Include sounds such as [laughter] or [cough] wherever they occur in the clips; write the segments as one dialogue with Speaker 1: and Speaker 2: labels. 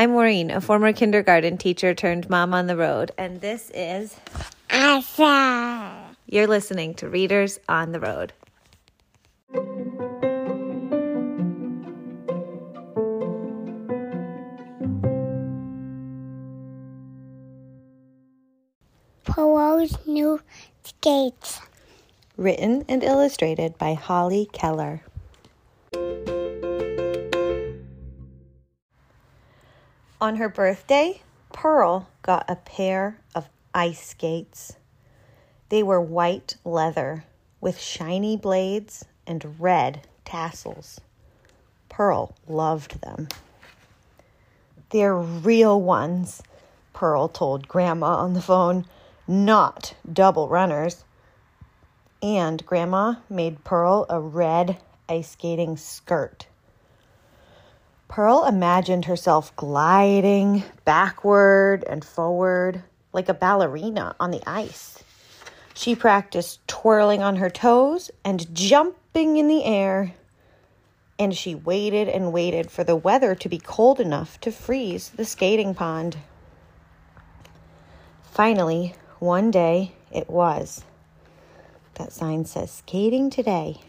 Speaker 1: I'm Maureen, a former kindergarten teacher turned mom on the road, and this is
Speaker 2: Asa.
Speaker 1: You're listening to Readers on the Road.
Speaker 2: Pearl's new skates.
Speaker 1: Written and illustrated by Holly Keller. On her birthday, Pearl got a pair of ice skates. They were white leather with shiny blades and red tassels. Pearl loved them. They're real ones, Pearl told Grandma on the phone, not double runners. And Grandma made Pearl a red ice skating skirt. Pearl imagined herself gliding backward and forward like a ballerina on the ice. She practiced twirling on her toes and jumping in the air. And she waited and waited for the weather to be cold enough to freeze the skating pond. Finally, one day it was. That sign says skating today.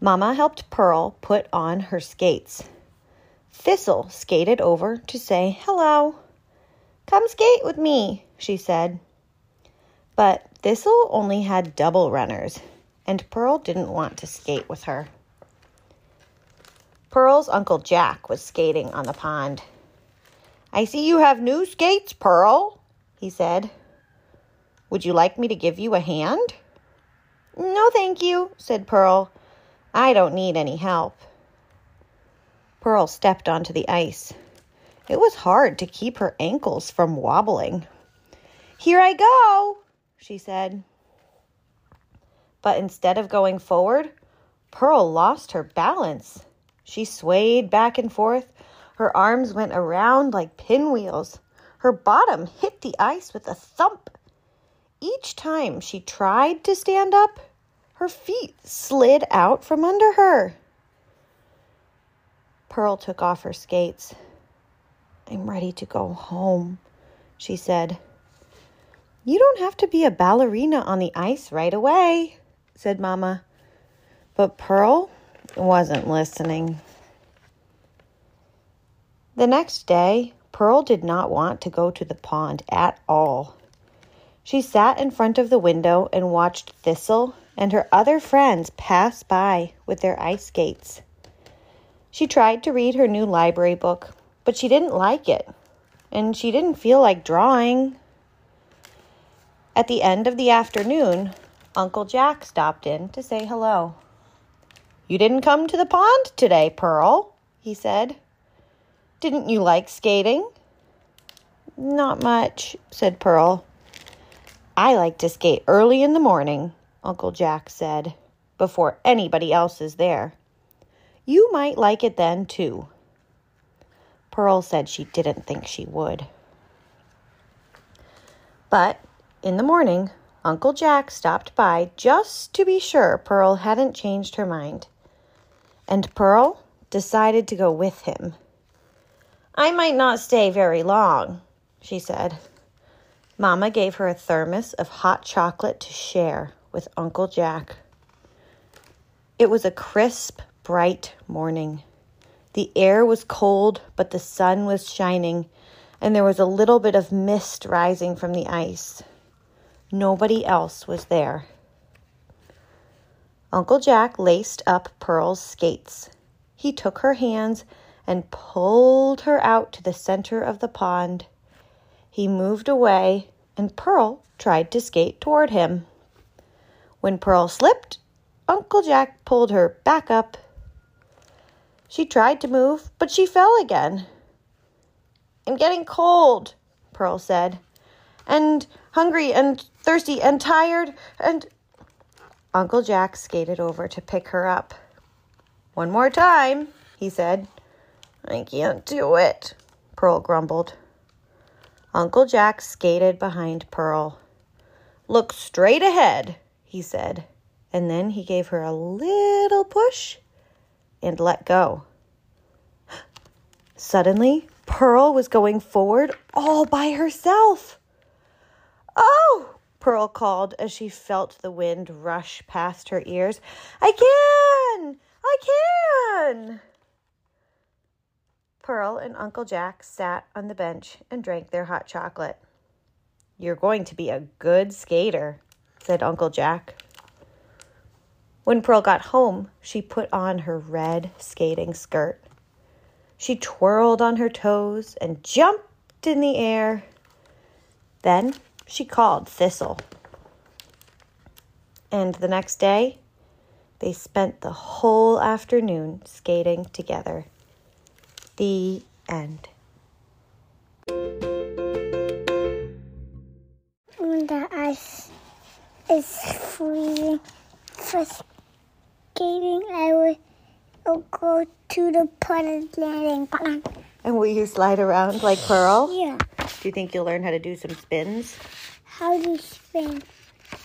Speaker 1: Mama helped Pearl put on her skates. Thistle skated over to say hello. Come skate with me, she said. But Thistle only had double runners, and Pearl didn't want to skate with her. Pearl's Uncle Jack was skating on the pond. I see you have new skates, Pearl, he said. Would you like me to give you a hand? No, thank you, said Pearl. I don't need any help. Pearl stepped onto the ice. It was hard to keep her ankles from wobbling. Here I go, she said. But instead of going forward, Pearl lost her balance. She swayed back and forth. Her arms went around like pinwheels. Her bottom hit the ice with a thump. Each time she tried to stand up, her feet slid out from under her. Pearl took off her skates. I'm ready to go home, she said. You don't have to be a ballerina on the ice right away, said Mamma. But Pearl wasn't listening. The next day, Pearl did not want to go to the pond at all. She sat in front of the window and watched Thistle and her other friends pass by with their ice skates. She tried to read her new library book, but she didn't like it, and she didn't feel like drawing. At the end of the afternoon, Uncle Jack stopped in to say hello. You didn't come to the pond today, Pearl, he said. Didn't you like skating? Not much, said Pearl. I like to skate early in the morning, Uncle Jack said, before anybody else is there. You might like it then, too. Pearl said she didn't think she would. But in the morning, Uncle Jack stopped by just to be sure Pearl hadn't changed her mind. And Pearl decided to go with him. I might not stay very long, she said. Mamma gave her a thermos of hot chocolate to share with Uncle Jack. It was a crisp, bright morning. The air was cold, but the sun was shining, and there was a little bit of mist rising from the ice. Nobody else was there. Uncle Jack laced up Pearl's skates. He took her hands and pulled her out to the center of the pond. He moved away, and Pearl tried to skate toward him. When Pearl slipped, Uncle Jack pulled her back up. She tried to move, but she fell again. I'm getting cold, Pearl said, and hungry and thirsty and tired, and. Uncle Jack skated over to pick her up. One more time, he said. I can't do it, Pearl grumbled. Uncle Jack skated behind Pearl. Look straight ahead, he said, and then he gave her a little push and let go. [gasps] Suddenly, Pearl was going forward all by herself. Oh! Pearl called as she felt the wind rush past her ears. I can! I can! Pearl and Uncle Jack sat on the bench and drank their hot chocolate. You're going to be a good skater, said Uncle Jack. When Pearl got home, she put on her red skating skirt. She twirled on her toes and jumped in the air. Then she called Thistle. And the next day, they spent the whole afternoon skating together. The end.
Speaker 2: The ice is freezing for skating, I will I'll go to the puddle landing pond.
Speaker 1: And will you slide around like Pearl?
Speaker 2: Yeah.
Speaker 1: Do you think you'll learn how to do some spins?
Speaker 2: How do you spin?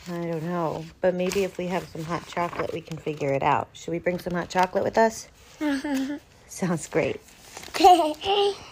Speaker 1: I don't know. But maybe if we have some hot chocolate, we can figure it out. Should we bring some hot chocolate with us? [laughs] Sounds great. [laughs]